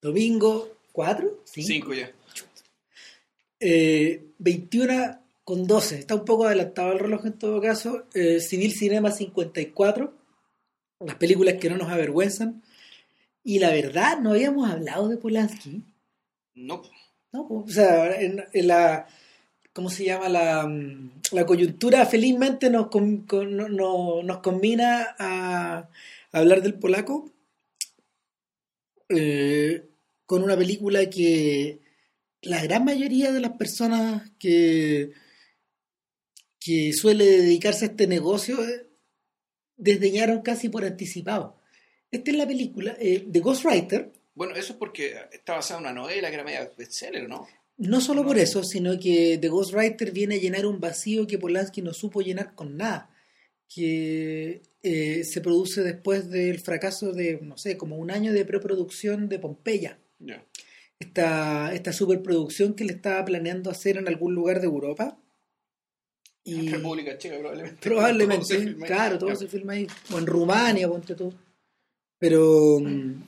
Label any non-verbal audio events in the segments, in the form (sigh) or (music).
Domingo 4, 5 ya. Eh, 21 con 12. Está un poco adelantado el reloj en todo caso. Eh, Civil Cinema 54. Las películas que no nos avergüenzan. Y la verdad, no habíamos hablado de Polanski. No. No, o sea, en, en la. ¿Cómo se llama? La, mm, la coyuntura felizmente nos, com- con- no- no- nos combina a hablar del polaco eh, con una película que la gran mayoría de las personas que, que suele dedicarse a este negocio eh, desdeñaron casi por anticipado. Esta es la película eh, de Ghostwriter, Bueno, eso es porque está basada en una novela que era media bestseller, ¿no? No solo por eso, sino que The Ghostwriter viene a llenar un vacío que Polanski no supo llenar con nada, que eh, se produce después del fracaso de, no sé, como un año de preproducción de Pompeya, Ya. esta, esta superproducción que le estaba planeando hacer en algún lugar de Europa. Y República Checa, probablemente. Todo se probablemente, claro, todo se filma ahí, o en Rumania, ponte tú. Pero mm,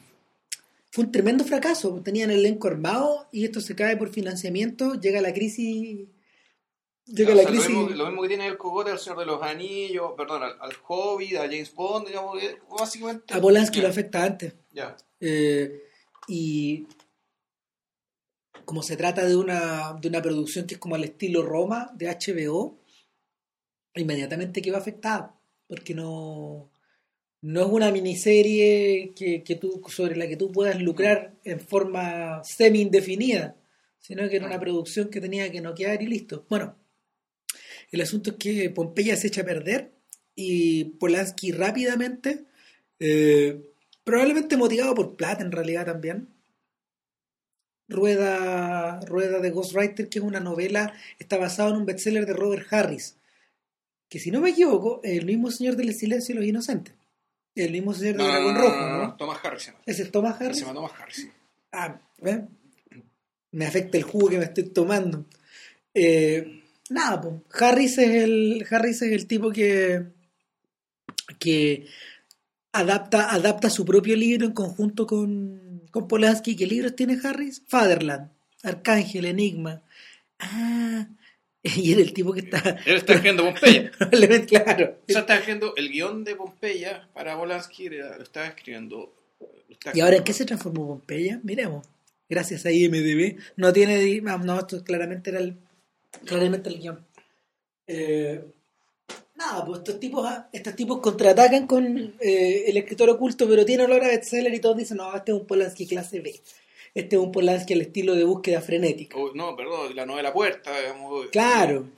fue un tremendo fracaso. Tenían el elenco armado y esto se cae por financiamiento. Llega la crisis. Llega la sea, crisis. Lo mismo, lo mismo que tiene el cogote al Señor de los Anillos, perdón, al, al Hobbit, a James Bond, digamos, que básicamente. A Polanski Ya, lo afecta antes. Ya. Eh, y como se trata de una, de una producción que es como al estilo Roma de HBO, inmediatamente quedó afectada. Porque no, no es una miniserie que, que tú, sobre la que tú puedas lucrar en forma semi-indefinida, sino que era una producción que tenía que noquear y listo. Bueno, el asunto es que Pompeya se echa a perder y Polanski rápidamente, eh, probablemente motivado por plata en realidad también, rueda, rueda de Ghostwriter, que es una novela, está basada en un bestseller de Robert Harris, que si no me equivoco, es el mismo señor del silencio de los inocentes, el mismo señor del No, dragón no, rojo, no, no, ¿no? Thomas Harris se llama. ¿Es el Thomas Harris? Se llama Thomas Harris. sí. Ah, ¿ves? Me afecta el jugo que me estoy tomando. Eh, nada, pues. Harris es el. Harris es el tipo que. que adapta, adapta su propio libro en conjunto con, con Polanski. ¿Qué libros tiene Harris? Fatherland, Arcángel, Enigma. Ah, (laughs) y era el tipo que está. Él está escribiendo Pompeya. (laughs) claro. O sea, está escribiendo el guion de Pompeya para Polanski, lo estaba escribiendo. lo ¿Y ahora en qué se transformó Pompeya? Miremos. Gracias a IMDB. No tiene. No, esto claramente era el. Claramente el guion. Eh, nada, pues estos tipos, estos tipos contraatacan con eh, el escritor oculto, pero tiene olor a bestseller y todos dicen: No, este es un Polanski clase B. Este es un Polanski al estilo de búsqueda frenética. Oh, no, perdón, la novela Puerta, digamos. Claro,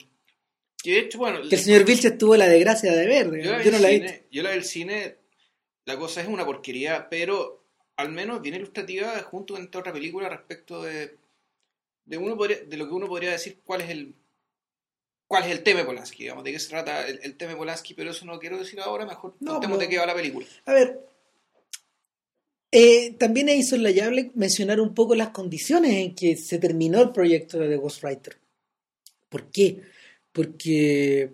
Que de hecho, bueno. que el señor Vilches tuvo la desgracia de ver. Yo la, Yo no la cine, yo la vi en el cine, la cosa es una porquería, pero al menos bien ilustrativa junto con esta otra película respecto de, de, uno podría- de lo que uno podría decir cuál es el cuál es el tema de Polanski, digamos, de qué se trata el, el tema de Polanski, pero eso no quiero decir ahora, mejor No, contemos de qué va la película. A ver, eh, también es insoslayable mencionar un poco las condiciones en que se terminó el proyecto de The Ghostwriter. ¿Por qué? Porque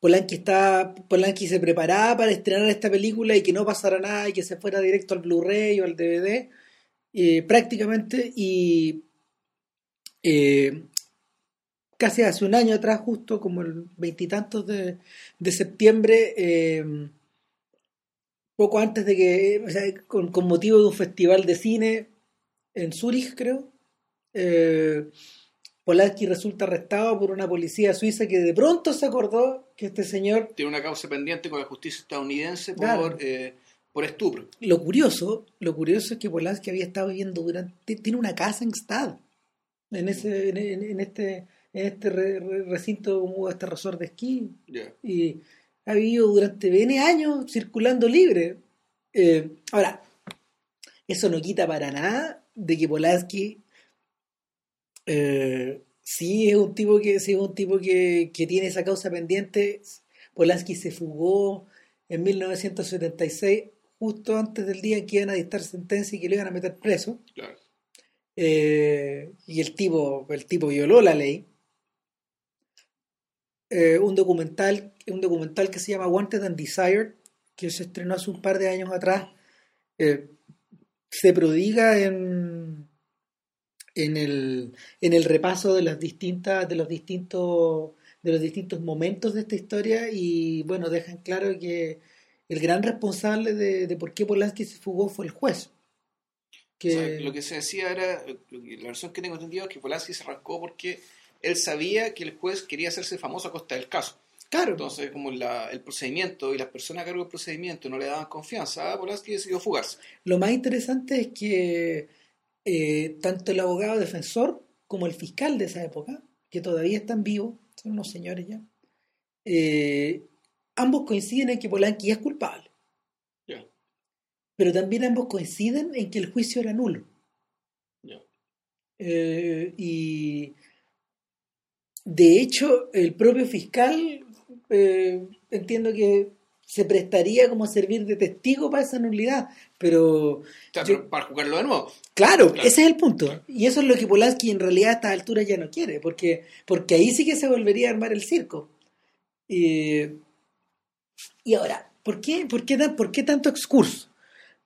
Polanski, está, Polanski se preparaba para estrenar esta película y que no pasara nada y que se fuera directo al Blu-ray o al DVD, eh, prácticamente, y eh, casi hace un año atrás, justo como el veintitantos de, de septiembre, eh, poco antes de que, o sea, con, con motivo de un festival de cine en Zúrich, creo, eh, Polanski resulta arrestado por una policía suiza que de pronto se acordó que este señor, Tiene una causa pendiente con la justicia estadounidense por, Claro. eh, por estupro. lo curioso, lo curioso es que Polanski había estado viviendo durante, tiene una casa en Stad, en ese, en, este, en este re- re- recinto como este resort de esquí, y ha vivido durante 20 años circulando libre. Eh, ahora, eso no quita para nada de que Polanski eh, sí es un tipo que sí es un tipo que, que tiene esa causa pendiente. Polanski se fugó en 1976, justo antes del día en que iban a dictar sentencia y que lo iban a meter preso. Claro. Eh, y el tipo, el tipo violó la ley. Eh, un documental, un documental que se llama Wanted and Desired, que se estrenó hace un par de años atrás, eh, se prodiga en, en, el, en el repaso de las distintas, de los distintos, de los distintos momentos de esta historia y bueno, dejan claro que el gran responsable de, de por qué Polanski se fugó fue el juez. Que... O sea, lo que se decía era, la versión que tengo entendido es que Polanski se arrancó porque él sabía que el juez quería hacerse famoso a costa del caso. Claro. Entonces, como la, el procedimiento y las personas a cargo del procedimiento no le daban confianza, a Polanski decidió fugarse. Lo más interesante es que eh, tanto el abogado defensor como el fiscal de esa época, que todavía están vivos, son unos señores ya, eh, ambos coinciden en que Polanski es culpable. Pero también ambos coinciden en que el juicio era nulo. Eh, y de hecho, el propio fiscal eh, entiendo que se prestaría como a servir de testigo para esa nulidad, pero... yo, para jugarlo de nuevo. Claro, claro, ese es el punto. Y eso es lo que Polanski en realidad a esta altura ya no quiere, porque, porque ahí sí que se volvería a armar el circo. Y, y ahora, ¿por qué, por, qué, ¿por qué tanto excurso?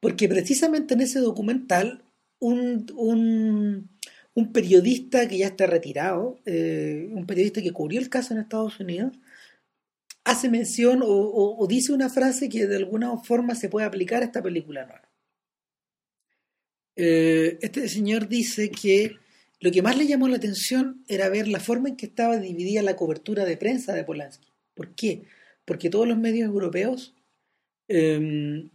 Porque precisamente en ese documental un, un, periodista que ya está retirado, eh, un periodista que cubrió el caso en Estados Unidos, hace mención o, dice una frase que de alguna forma se puede aplicar a esta película nueva. Eh, este señor dice que lo que más le llamó la atención era ver la forma en que estaba dividida la cobertura de prensa de Polanski. ¿Por qué? Porque todos los medios europeos eh,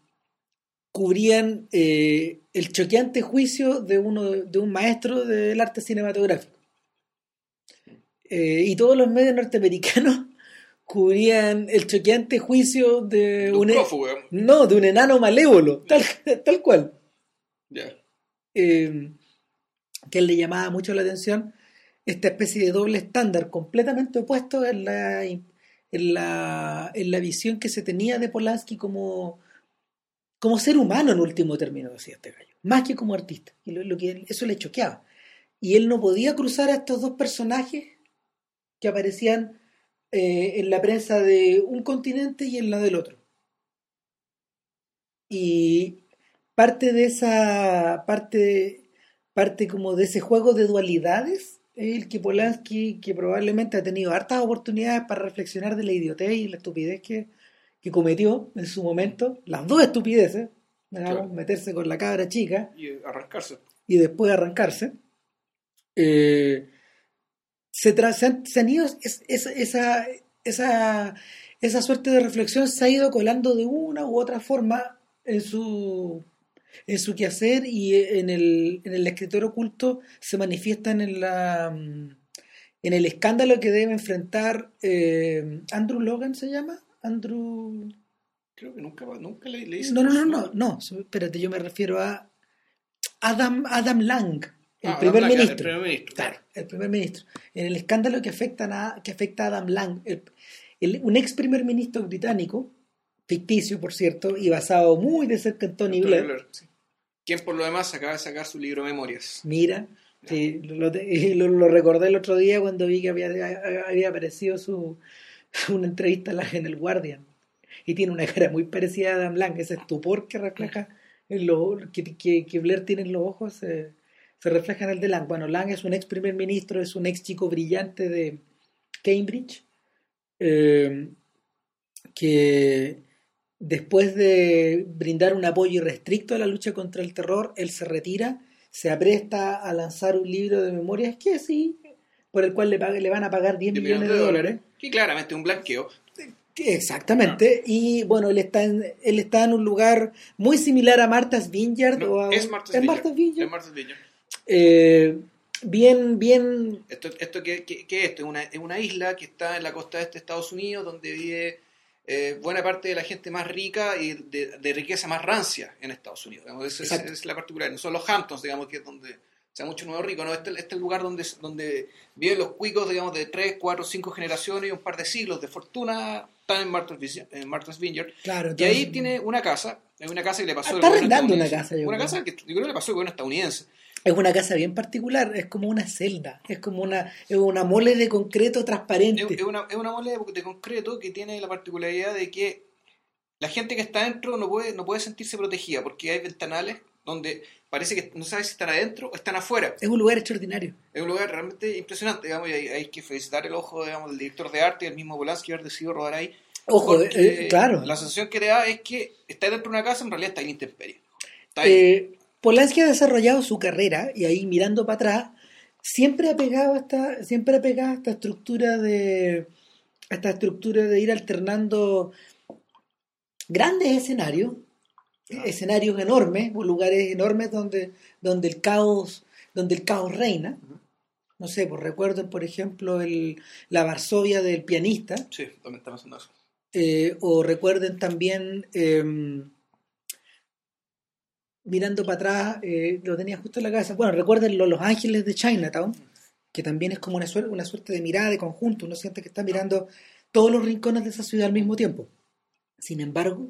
cubrían eh, el choqueante juicio de, uno, de un maestro del arte cinematográfico. Eh, y todos los medios norteamericanos (laughs) cubrían el choqueante juicio de un, no de un enano malévolo tal, (laughs) tal cual yeah. eh, que le llamaba mucho la atención esta especie de doble estándar completamente opuesto en la en la, en la visión que se tenía de Polanski como como ser humano en último término decía este gallo más que como artista y lo, lo que eso le choqueaba y él no podía cruzar a estos dos personajes que aparecían eh, en la prensa de un continente y en la del otro. Y parte de esa, parte, parte como de ese juego de dualidades, el que Polanski, que probablemente ha tenido hartas oportunidades para reflexionar de la idiotez y la estupidez que, que cometió en su momento, las dos estupideces, digamos, meterse con la cabra chica y arrancarse. Y después arrancarse. Eh, se, se, se, han ido es, es, esa, esa, esa suerte de reflexión se ha ido colando de una u otra forma en su, en su quehacer y en el, en el escritor oculto se manifiestan en la en el escándalo que debe enfrentar eh, Andrew Logan se llama Andrew creo que nunca, nunca le, le hice no no no no no espérate yo me refiero a Adam Adam Lang el, Ah, primer Adam Lang, ministro. el primer ministro. Claro, el primer ministro. En el escándalo que afecta a, que afecta a Adam Lang, el- el- un ex primer ministro británico, ficticio por cierto, y basado muy de cerca en Tony Tony Blair. Blair, sí. Quien por lo demás acaba de sacar su libro Memorias. Mira, sí, lo- lo recordé el otro día cuando vi que había, había aparecido su, (laughs) una entrevista en la- en el Guardian. Y tiene una cara muy parecida a Adam Lang, ese estupor que refleja en lo, que, que, que Blair tiene en los ojos se, se refleja en el de Lang. Bueno, Lang es un ex primer ministro, es un ex chico brillante de Cambridge, eh, que después de brindar un apoyo irrestricto a la lucha contra el terror, él se retira, se apresta a lanzar un libro de memorias que sí, por el cual le, paga- le van a pagar 10 De millones de dólares. Que claramente un blanqueo. Exactamente, y bueno, él está, en, él está en un lugar muy similar a Martha's Vineyard. No, o a, es Martha's ¿es Vineyard. Martha's Vineyard? Es Martha's Vineyard. Eh, bien, bien, Esto, esto ¿qué, qué, qué es esto? Es una, es una isla que está en la costa este de Estados Unidos donde vive eh, buena parte de la gente más rica y de, de riqueza más rancia en Estados Unidos. Esa es, es la particularidad. No son los Hamptons, digamos, que es donde se ha mucho nuevo rico. No, este, este es el lugar donde, donde viven los cuicos, digamos, de 3, 4, 5 generaciones y un par de siglos de fortuna. Están en Martha's, en Martha's Vineyard. claro. Y ahí tiene una casa, es una casa que le pasó al Está arrendando una casa, yo Una creo. casa que yo creo que le pasó al gobierno estadounidense. Es una casa bien particular, es como una celda, es como una, es una mole de concreto transparente. Es, es una, es una mole de, de concreto que tiene la particularidad de que la gente que está dentro no puede, no puede sentirse protegida porque hay ventanales donde parece que no sabes si están adentro o están afuera. Es un lugar extraordinario. Es un lugar realmente impresionante, digamos, y hay, hay que felicitar el ojo, digamos, del director de arte y el mismo Polanski haber decidido rodar ahí. Ojo, porque eh, claro. La sensación que le da es que está dentro de una casa, en realidad está en intemperie. Está ahí. Eh, Polanski ha desarrollado su carrera y ahí mirando para atrás siempre ha pegado esta siempre ha pegado esta estructura de esta estructura de ir alternando grandes escenarios escenarios enormes o lugares enormes donde donde el caos donde el caos reina. No sé pues recuerden por ejemplo el, la Varsovia del pianista. Sí, también estamos haciendo eso. eh, o recuerden también, eh, mirando para atrás, eh, lo tenía justo en la cabeza, bueno, recuerden lo- Los Ángeles de Chinatown, que también es como una suerte, una suerte de mirada de conjunto, uno siente que está mirando todos los rincones de esa ciudad al mismo tiempo. Sin embargo,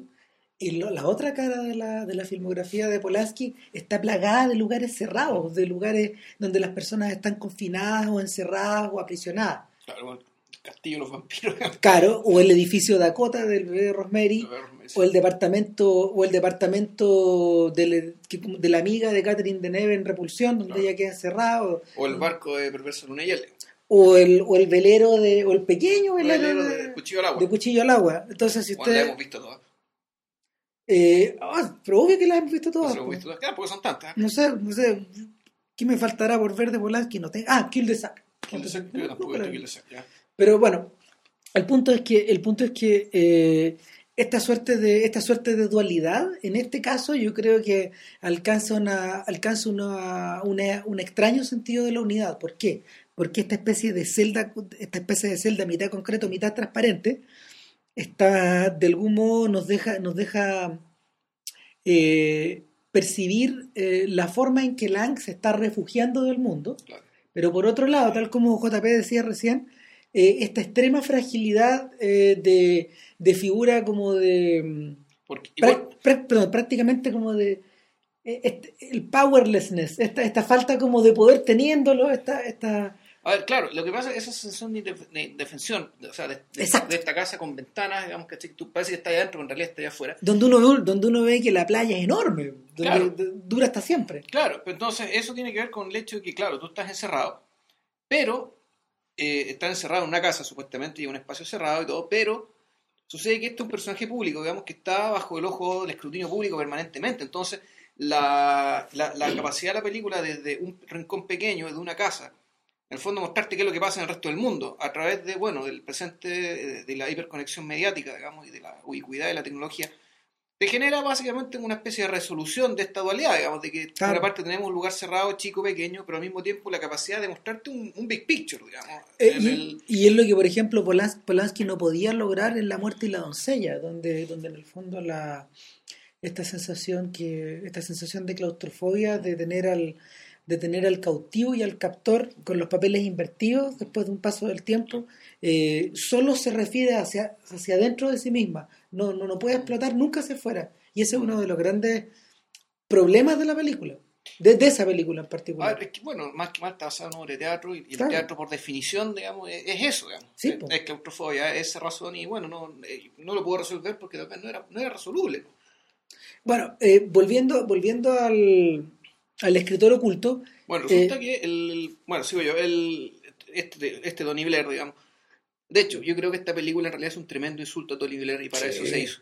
en lo- la otra cara de la, de la filmografía de Polanski está plagada de lugares cerrados, de lugares donde las personas están confinadas o encerradas o aprisionadas. Claro, el castillo de los vampiros. (laughs) Claro, o el edificio Dakota del bebé Rosemary, o el departamento o el departamento que- de la amiga de Catherine Deneuve en Repulsión donde Claro. ella queda encerrada o, O el barco de Perverso Luna y L. o el, o el velero de o el pequeño El velero, velero de, de Cuchillo al Agua. de cuchillo al agua entonces si Bueno, la hemos visto todas. Eh, ah, pero obvio que las hemos visto Las todas hemos po. visto todas. Claro, porque son tantas. no sé no sé ¿qué me faltará por ver de Polanski? no tengo ah Kill the Sack Kill the Sack, Yo tampoco he visto Kill the Sack, ya. Pero bueno, el punto es que, el punto es que eh, esta suerte de, esta suerte de dualidad, en este caso, yo creo que alcanza una, alcanza una, una- un extraño sentido de la unidad. ¿Por qué? Porque esta especie de celda, esta especie de celda mitad concreto, mitad transparente, está de algún modo nos deja, nos deja eh, percibir eh, la forma en que Lang se está refugiando del mundo. Claro. Pero por otro lado, tal como JP decía recién, eh, esta extrema fragilidad eh, de, de figura como de... Porque, igual, prá- prácticamente como de... este- el powerlessness, esta, esta falta como de poder teniéndolo, esta... esta a ver, claro, lo que pasa es esa sensación de indef- de indefensión, o sea, de, esta casa con ventanas, digamos, que tú parece que está allá adentro, pero en realidad está allá afuera. donde, uno ve, donde uno ve que la playa es enorme, donde Claro. dura hasta siempre. Claro, pero entonces eso tiene que ver con el hecho de que, claro, tú estás encerrado, pero eh, estás encerrado en una casa, supuestamente, y en un espacio cerrado y todo, pero sucede que este es un personaje público, digamos, que está bajo el ojo del escrutinio público permanentemente. Entonces, la, la, la capacidad de la película desde un rincón pequeño, de una casa, en el fondo mostrarte qué es lo que pasa en el resto del mundo, a través de, bueno, del presente, de, de la hiperconexión mediática, digamos, y de la ubicuidad de la tecnología, te genera básicamente una especie de resolución de esta dualidad, digamos, de que por Claro. una parte tenemos un lugar cerrado, chico, pequeño, pero al mismo tiempo la capacidad de mostrarte un, un big picture, digamos. Eh, y, el- y es lo que, por ejemplo, Polans- Polanski no podía lograr en La muerte y la doncella, donde, donde en el fondo la esta sensación que esta sensación de claustrofobia de tener al de tener al cautivo y al captor con los papeles invertidos después de un paso del tiempo eh, solo se refiere hacia hacia adentro de sí misma no no no puede explotar nunca hacia afuera y ese es uno de los grandes problemas de la película de, de esa película en particular es que, bueno, más que más está basado en obra de teatro y, y Claro. el teatro por definición, digamos, es, es eso, digamos. Sí, es, es claustrofobia, es esa razón y bueno, no, eh, no lo puedo resolver porque vez no era, no era resoluble. Bueno, eh, volviendo, volviendo al, al escritor oculto, Bueno, resulta Eh, que el, bueno, sigo yo, el, este, este Tony Blair, digamos. De hecho, yo creo que esta película en realidad es un tremendo insulto a Tony Blair y para Sí. eso se hizo.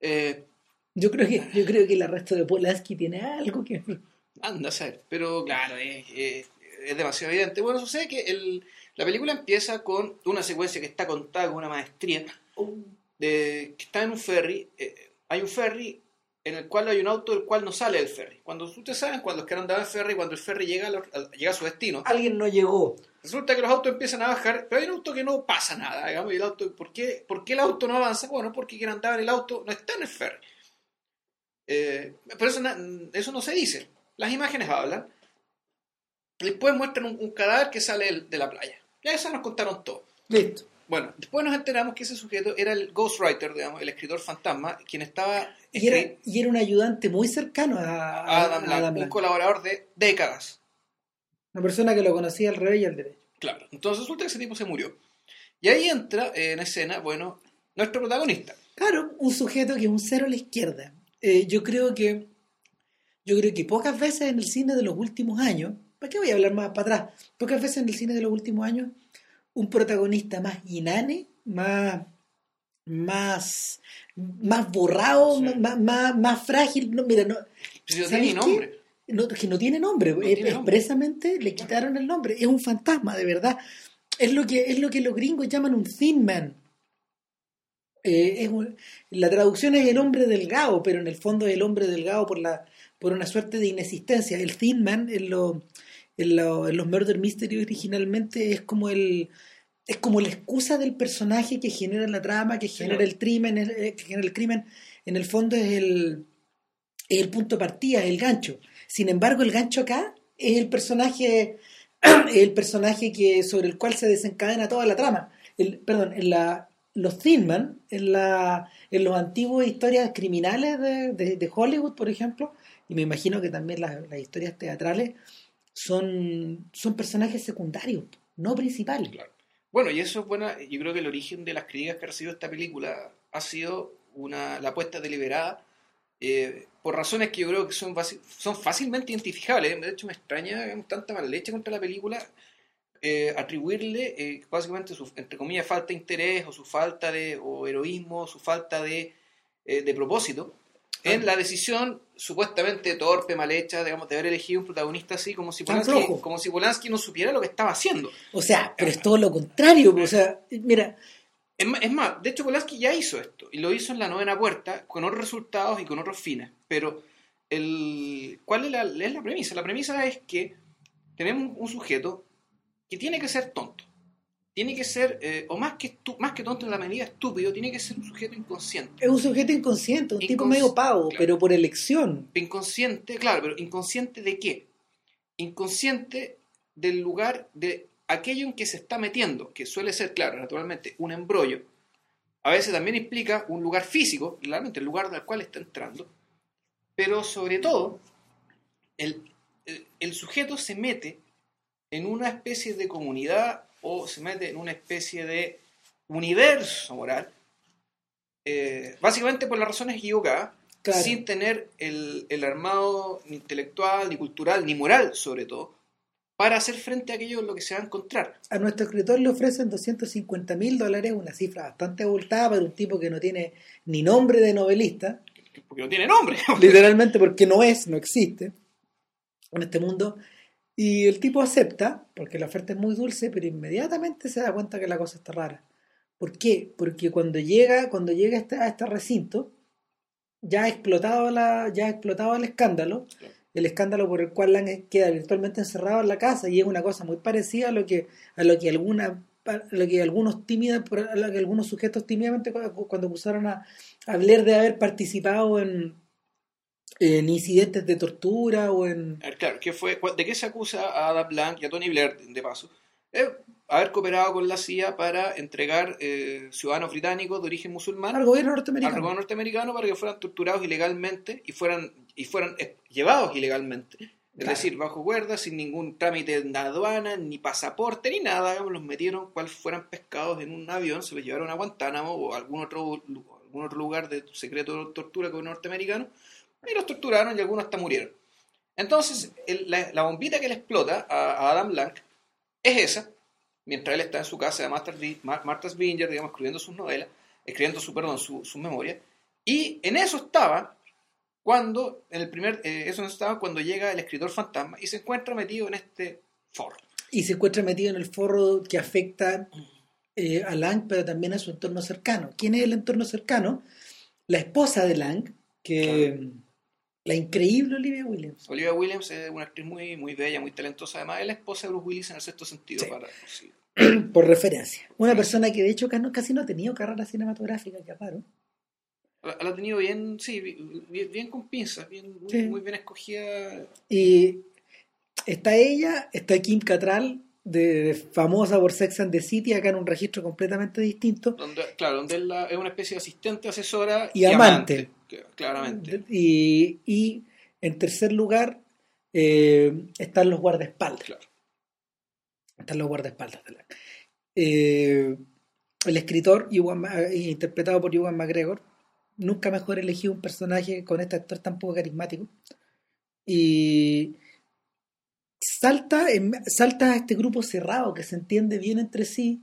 Eh, yo creo que, yo creo que el arresto de Polanski tiene algo que. Anda a saber, pero claro, es, es- es demasiado evidente. Bueno, sucede que el, la película empieza con una secuencia que está contada con una maestría, de, que está en un ferry, eh, hay un ferry en el cual hay un auto del cual no sale el ferry. Cuando ustedes saben, cuando los que andaban en ferry, cuando el ferry llega a, los- a- llega a su destino, Alguien no llegó. resulta que los autos empiezan a bajar, pero hay un auto que no pasa nada, digamos, y el auto, ¿por qué, por qué el auto no avanza? Bueno, porque quien andaba en el auto no está en el ferry. Eh, pero eso, eso no se dice. Las imágenes hablan. Después muestran un, un cadáver que sale de la playa. Ya eso nos contaron todo. Listo. Bueno, después nos enteramos que ese sujeto era el ghostwriter, digamos, el escritor fantasma, quien estaba Y era, y era un ayudante muy cercano a, a a- Adam Lang, Adam un colaborador de décadas. Una persona que lo conocía al revés y al derecho. Claro. Entonces resulta que ese tipo se murió. Y ahí entra eh, en escena, bueno, nuestro protagonista. Claro, un sujeto que es un cero a la izquierda. Eh, yo creo que yo creo que pocas veces en el cine de los últimos años, ¿para qué voy a hablar más para atrás? Pocas veces en el cine de los últimos años, un protagonista más inane, más, más, más borrado, Sí. más, más, más frágil. No, mira, no, Si no ¿sabes tiene nombre. No, que no tiene nombre, No eh, tiene nombre. expresamente le quitaron el nombre, es un fantasma, de verdad. Es lo que, es lo que los gringos llaman un thin man. Eh, es un- la traducción es el hombre delgado, pero en el fondo es el hombre delgado por la por una suerte de inexistencia. El thin man en, lo- en, lo- en los murder mystery originalmente es como el es como la excusa del personaje que genera la trama, que genera el crimen, el- eh, que genera el crimen. En el fondo es el es el punto de partida, es el gancho. Sin embargo, el gancho acá es el personaje, (clears throat) el personaje que, sobre el cual se desencadena toda la trama. El, perdón, en la, los Thin Man, en, la, en las antiguas historias criminales de, de- de Hollywood, por ejemplo, y me imagino que también las, las historias teatrales, son, son personajes secundarios, no principales. Claro. Bueno, y eso es buena. Yo creo que el origen de las críticas que ha recibido esta película ha sido una, la apuesta deliberada eh, por razones que yo creo que son, son fácilmente identificables. De hecho, me extraña tanta mala leche contra la película eh, atribuirle eh, básicamente su, entre comillas, falta de interés o su falta de o heroísmo, su falta de, de propósito en la decisión supuestamente torpe, mal hecha, digamos, de haber elegido un protagonista así como si Polanski, flojo. como si Polanski no supiera lo que estaba haciendo. O sea, pero es todo lo contrario. O sea, mira, es más, de hecho Polanski ya hizo esto y lo hizo en la novena puerta con otros resultados y con otros fines. Pero el, ¿cuál es la, es la premisa? La premisa es que tenemos un sujeto que tiene que ser tonto. Tiene que ser, eh, o más que, más que tonto en la medida estúpido, tiene que ser un sujeto inconsciente. es un sujeto inconsciente, un tipo medio pavo, claro. pero por elección. Inconsciente, claro, pero inconsciente de qué? Inconsciente del lugar de aquello en que se está metiendo, que suele ser, claro, naturalmente, un embrollo. A veces también implica un lugar físico, claramente el lugar del cual está entrando, pero sobre todo, el, el- el sujeto se mete en una especie de comunidad o se mete en una especie de universo moral, eh, básicamente por las razones equivocadas, Claro. sin tener el, el armado ni intelectual, ni cultural, ni moral, sobre todo, para hacer frente a aquello en lo que se va a encontrar. A nuestro escritor le ofrecen 250 mil dólares, una cifra bastante abultada para un tipo que no tiene ni nombre de novelista, Porque no tiene nombre. (laughs) literalmente porque no es, no existe en este mundo. Y el tipo acepta, porque la oferta es muy dulce, pero inmediatamente se da cuenta que la cosa está rara. ¿Por qué? Porque cuando llega, cuando llega a este, a este recinto, ya ha explotado la, ya ha explotado el escándalo, el escándalo por el cual Lang queda virtualmente encerrado en la casa, y es una cosa muy parecida a lo que, a lo que alguna lo que algunos tímidas, lo que algunos sujetos tímidamente cu- cuando acusaron a, Blair de haber participado en, en incidentes de tortura o en A ver, claro, ¿qué fue, ¿de qué se acusa a Ada Blanc y a Tony Blair, de paso? Eh, haber cooperado con la CIA para entregar eh, ciudadanos británicos de origen musulmán al gobierno al norteamericano. gobierno norteamericano para que fueran torturados ilegalmente y fueran, y fueran eh, llevados ilegalmente. Es Claro. decir, bajo cuerda, sin ningún trámite en aduana, ni pasaporte, ni nada. digamos, los metieron cual fueran pescados en un avión, se los llevaron a Guantánamo o a algún otro, algún otro lugar de secreto de tortura con el norteamericano y los torturaron y algunos hasta murieron. Entonces, el- la, la bombita que le explota a, a Adam Blanc es esa, mientras él está en su casa de Martha, Springer, digamos, escribiendo sus novelas, escribiendo su, perdón, su, su memoria, y en eso estaba cuando, en el primer, eh, eso estaba cuando llega el escritor fantasma y se encuentra metido en este foro. Y se encuentra metido en el forro que afecta eh, a Lang, pero también a su entorno cercano. ¿Quién es el entorno cercano? La esposa de Lang, que la increíble Olivia Williams. Olivia Williams es una actriz muy, muy bella, muy talentosa, además es la esposa de Bruce Willis en el sexto sentido. Sí. Para, sí. (clears throat) por referencia. Una persona que de hecho casi no- ha tenido carrera cinematográfica, que raro. La, la ha tenido bien, sí, bien, con pinzas, bien, muy, bien escogida. Y está ella, está Kim Cattrall, de, de famosa por Sex and the City, acá en un registro completamente distinto. Donde, claro, donde la- es una especie de asistente, asesora Y amante. Claramente. Y, y en tercer lugar eh, están los guardaespaldas. Claro. Están los guardaespaldas. de la- Eh, el escritor, Ewan eh, interpretado por Ewan McGregor, nunca mejor elegido un personaje con este actor tan poco carismático. Y salta, en- salta a este grupo cerrado que se entiende bien entre sí,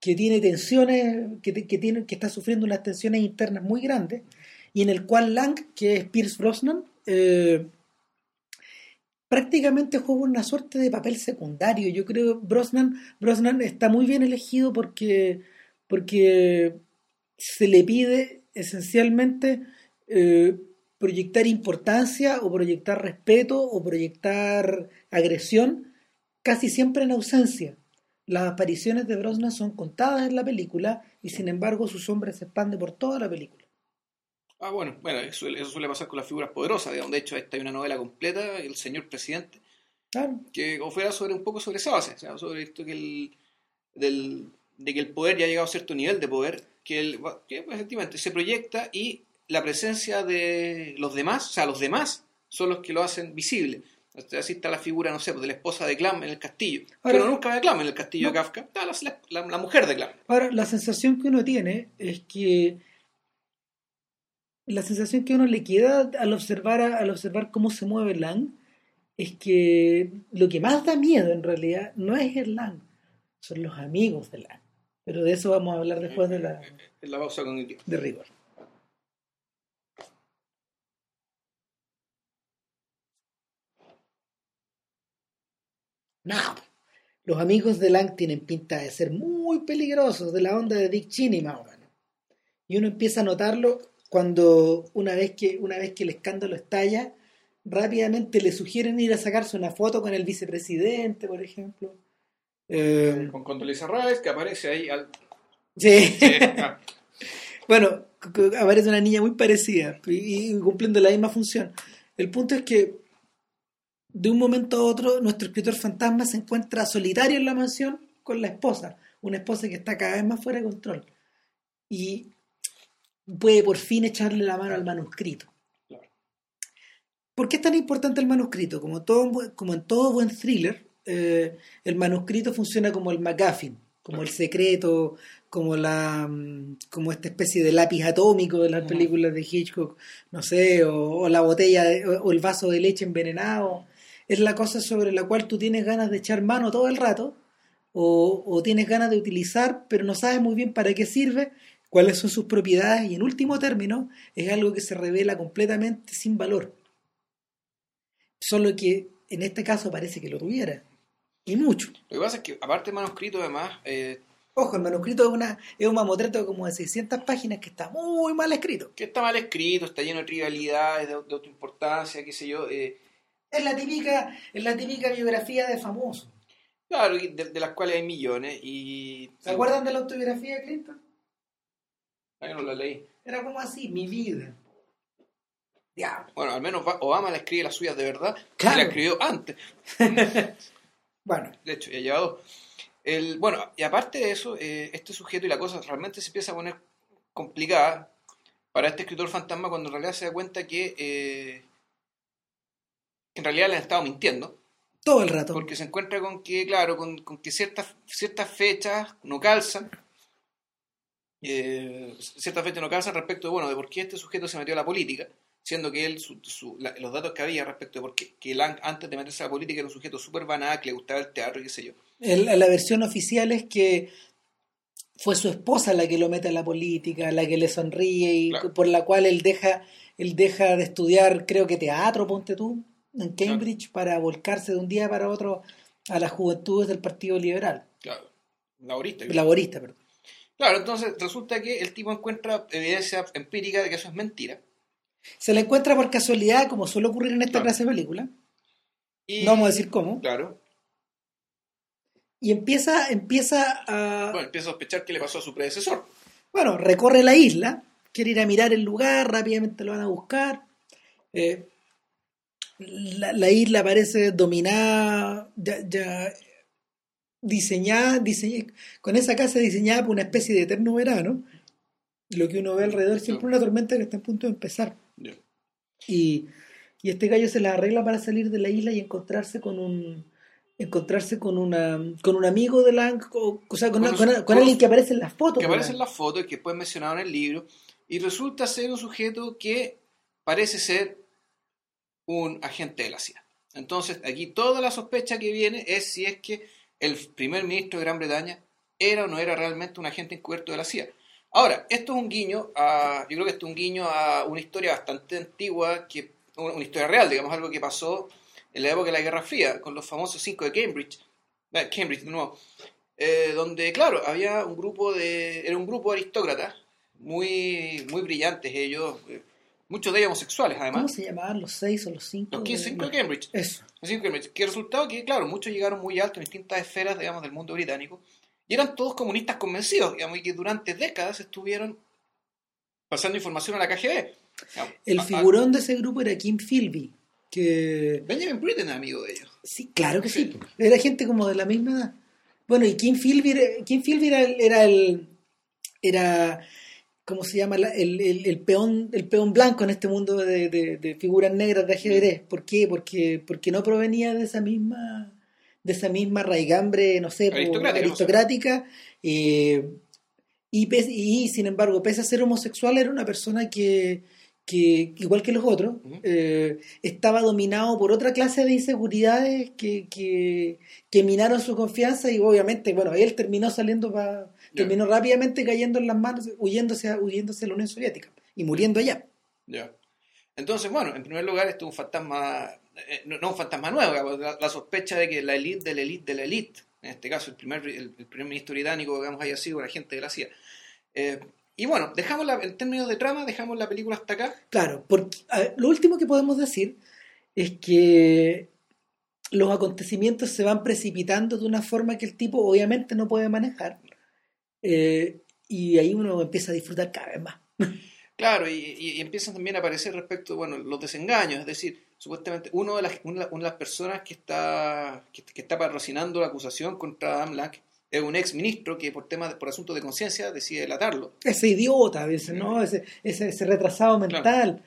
que tiene tensiones, que, que, tiene, que está sufriendo unas tensiones internas muy grandes, y en el cual Lang, que es Pierce Brosnan, eh, prácticamente juega una suerte de papel secundario. Yo creo que Brosnan, Brosnan está muy bien elegido porque, porque se le pide esencialmente eh, proyectar importancia o proyectar respeto o proyectar agresión casi siempre en ausencia. Las apariciones de Brosnan son contadas en la película y sin embargo su sombra se expande por toda la película. Ah, bueno, bueno, eso, eso suele pasar con las figuras poderosas, digamos. De hecho, esta hay una novela completa, El señor presidente, Claro. que fuera sobre un poco sobre esa base, o sea, sobre esto que el, del, de que el poder ya ha llegado a cierto nivel de poder, que, el, que pues, efectivamente se proyecta y la presencia de los demás, o sea, los demás son los que lo hacen visible. Así está la figura, no sé, pues, de la esposa de Clam en el castillo. Ahora- Pero nunca ve a Clam en el castillo No. de Kafka, está la, la- la mujer de Clam. Ahora, la sensación que uno tiene es que la sensación que uno le queda al observar a- al observar cómo se mueve Lang es que lo que más da miedo en realidad no es el Lang, son los amigos de Lang. Pero de eso vamos a hablar después de la la pausa cognitiva. de rigor. No, los amigos de Lang tienen pinta de ser muy peligrosos, de la onda de Dick Cheney más o menos. Y uno empieza a notarlo cuando una vez que, una vez que el escándalo estalla, rápidamente le sugieren ir a sacarse una foto con el vicepresidente, por ejemplo. Eh, Con Condoleezza Rice, que aparece ahí al... sí. Sí, ah, (laughs) Bueno, aparece una niña muy parecida y, y cumpliendo la misma función. El punto es que de un momento a otro nuestro escritor fantasma se encuentra solitario en la mansión con la esposa, una esposa que está cada vez más fuera de control y puede por fin echarle la mano al manuscrito. ¿Por qué es tan importante el manuscrito? Como, todo, bu- como en todo buen thriller, eh, el manuscrito funciona como el MacGuffin, como el secreto, como la mm, como esta especie de lápiz atómico de las películas de Hitchcock, no sé, o, o la botella de- o, o el vaso de leche envenenado. Es la cosa sobre la cual tú tienes ganas de echar mano todo el rato, o, o tienes ganas de utilizar, pero no sabes muy bien para qué sirve, cuáles son sus propiedades, y en último término, es algo que se revela completamente sin valor. Solo que en este caso parece que lo tuviera. Y mucho. Lo que pasa es que, aparte del manuscrito, además, eh, Ojo, el manuscrito es, una, es un mamotreto como de 600 páginas que está muy mal escrito. que está mal escrito, está lleno de trivialidades, de, de autoimportancia, qué sé yo. eh, Es la típica, es la típica biografía de famoso. claro, de las cuales hay millones. Y, ¿Se acuerdan de la autobiografía de Clinton? Ah, yo no la leí. Era como así, mi vida. Diablo. Bueno, al menos Obama la escribe las suyas de verdad. Claro. Y la escribió antes. (laughs) Bueno, De hecho, ya lleva dos. El, bueno, y aparte de eso, eh, este sujeto y la cosa realmente se empieza a poner complicada para este escritor fantasma cuando en realidad se da cuenta que, eh, que en realidad le han estado mintiendo. todo el rato. Porque se encuentra con que, claro, con, con que ciertas, ciertas fechas no calzan. Eh, ciertas fechas no calzan respecto de, bueno, de por qué este sujeto se metió a la política, siendo que él, su- su- la- los datos que había respecto de por qué que él an- antes de meterse a la política era un sujeto súper banal, que le gustaba el teatro y qué sé yo. El- la versión oficial es que fue su esposa la que lo mete a la política, la que le sonríe y Claro. por la cual él deja, él deja de estudiar, creo que teatro, ponte tú, en Cambridge, para volcarse de un día para otro a las juventudes del Partido Liberal, Claro, laborista. laborista, perdón. Claro, entonces resulta que el tipo encuentra evidencia empírica de que eso es mentira. Se la encuentra por casualidad, como suele ocurrir en esta Claro. clase de película, Y, no vamos a decir cómo, Claro. y empieza, empieza a... Bueno, empieza a sospechar qué le pasó a su predecesor. Bueno, recorre la isla, quiere ir a mirar el lugar, rápidamente lo van a buscar. Eh, la, la isla parece dominada, ya, ya diseñada, diseñada, con esa casa diseñada por una especie de eterno verano. Lo que uno ve alrededor es siempre una tormenta que está a punto de empezar. Y, y este gallo se la arregla para salir de la isla y encontrarse con un encontrarse con una con un amigo de la o, o sea con, Con una- un- con- alguien que aparece en las fotos que aparece en las fotos y que después mencionado en el libro, y resulta ser un sujeto que parece ser un agente de la CIA. Entonces, aquí toda la sospecha que viene es si es que el primer ministro de Gran Bretaña era o no era realmente un agente encubierto de la CIA. Ahora, esto es un guiño a, yo creo que esto es un guiño a una historia bastante antigua, que, una historia real, digamos, algo que pasó en la época de la Guerra Fría, con los famosos cinco de Cambridge, eh, Cambridge de nuevo, eh, donde, claro, había un grupo de, era un grupo de aristócratas, muy, muy brillantes ellos, eh, muchos de ellos homosexuales además. ¿Cómo se llamaban los seis o los cinco? Los cinco de Cambridge. Eso. Los cinco de Cambridge. Que resultado que, claro, muchos llegaron muy alto en distintas esferas, digamos, del mundo británico, y eran todos comunistas convencidos, digamos, y que durante décadas estuvieron pasando información a la KGB. El figurón de ese grupo era Kim Philby, que... Benjamin Britten amigo de ellos. Sí, claro que sí. Era gente como de la misma edad. Bueno, y Kim Philby, Kim Philby era, era el... Era, ¿cómo se llama? El, el, el, peón, el peón blanco en este mundo de, de, de figuras negras de ajedrez. ¿Por qué? Porque, porque no provenía de esa misma de esa misma raigambre, no sé, aristocrática. Eh, y, y, sin embargo, pese a ser homosexual, era una persona que, que igual que los otros, eh, estaba dominado por otra clase de inseguridades que, que, que, minaron su confianza y obviamente, bueno, él terminó saliendo para... terminó rápidamente cayendo en las manos, huyéndose, huyéndose a la Unión Soviética y muriendo allá. Ya. Entonces, bueno, en primer lugar, esto es un fantasma eh, no, un fantasma nuevo, la, sospecha de que la élite de la élite de la élite, en este caso el primer, el, primer ministro británico, digamos, haya sido un agente de la CIA. Eh, y bueno, dejamos la, en términos de trama, dejamos la película hasta acá. Claro, porque lo último que podemos decir es que los acontecimientos se van precipitando de una forma que el tipo obviamente no puede manejar. Eh, y ahí uno empieza a disfrutar cada vez más. Claro, y, y, empiezan también a aparecer respecto, bueno, los desengaños, es decir, supuestamente uno de las, una, de las personas que está, que, está patrocinando la acusación contra Adam Lack es un ex ministro que por temas por asuntos de conciencia decide delatarlo. Ese idiota, a veces, ¿no? Ese, ese, retrasado mental.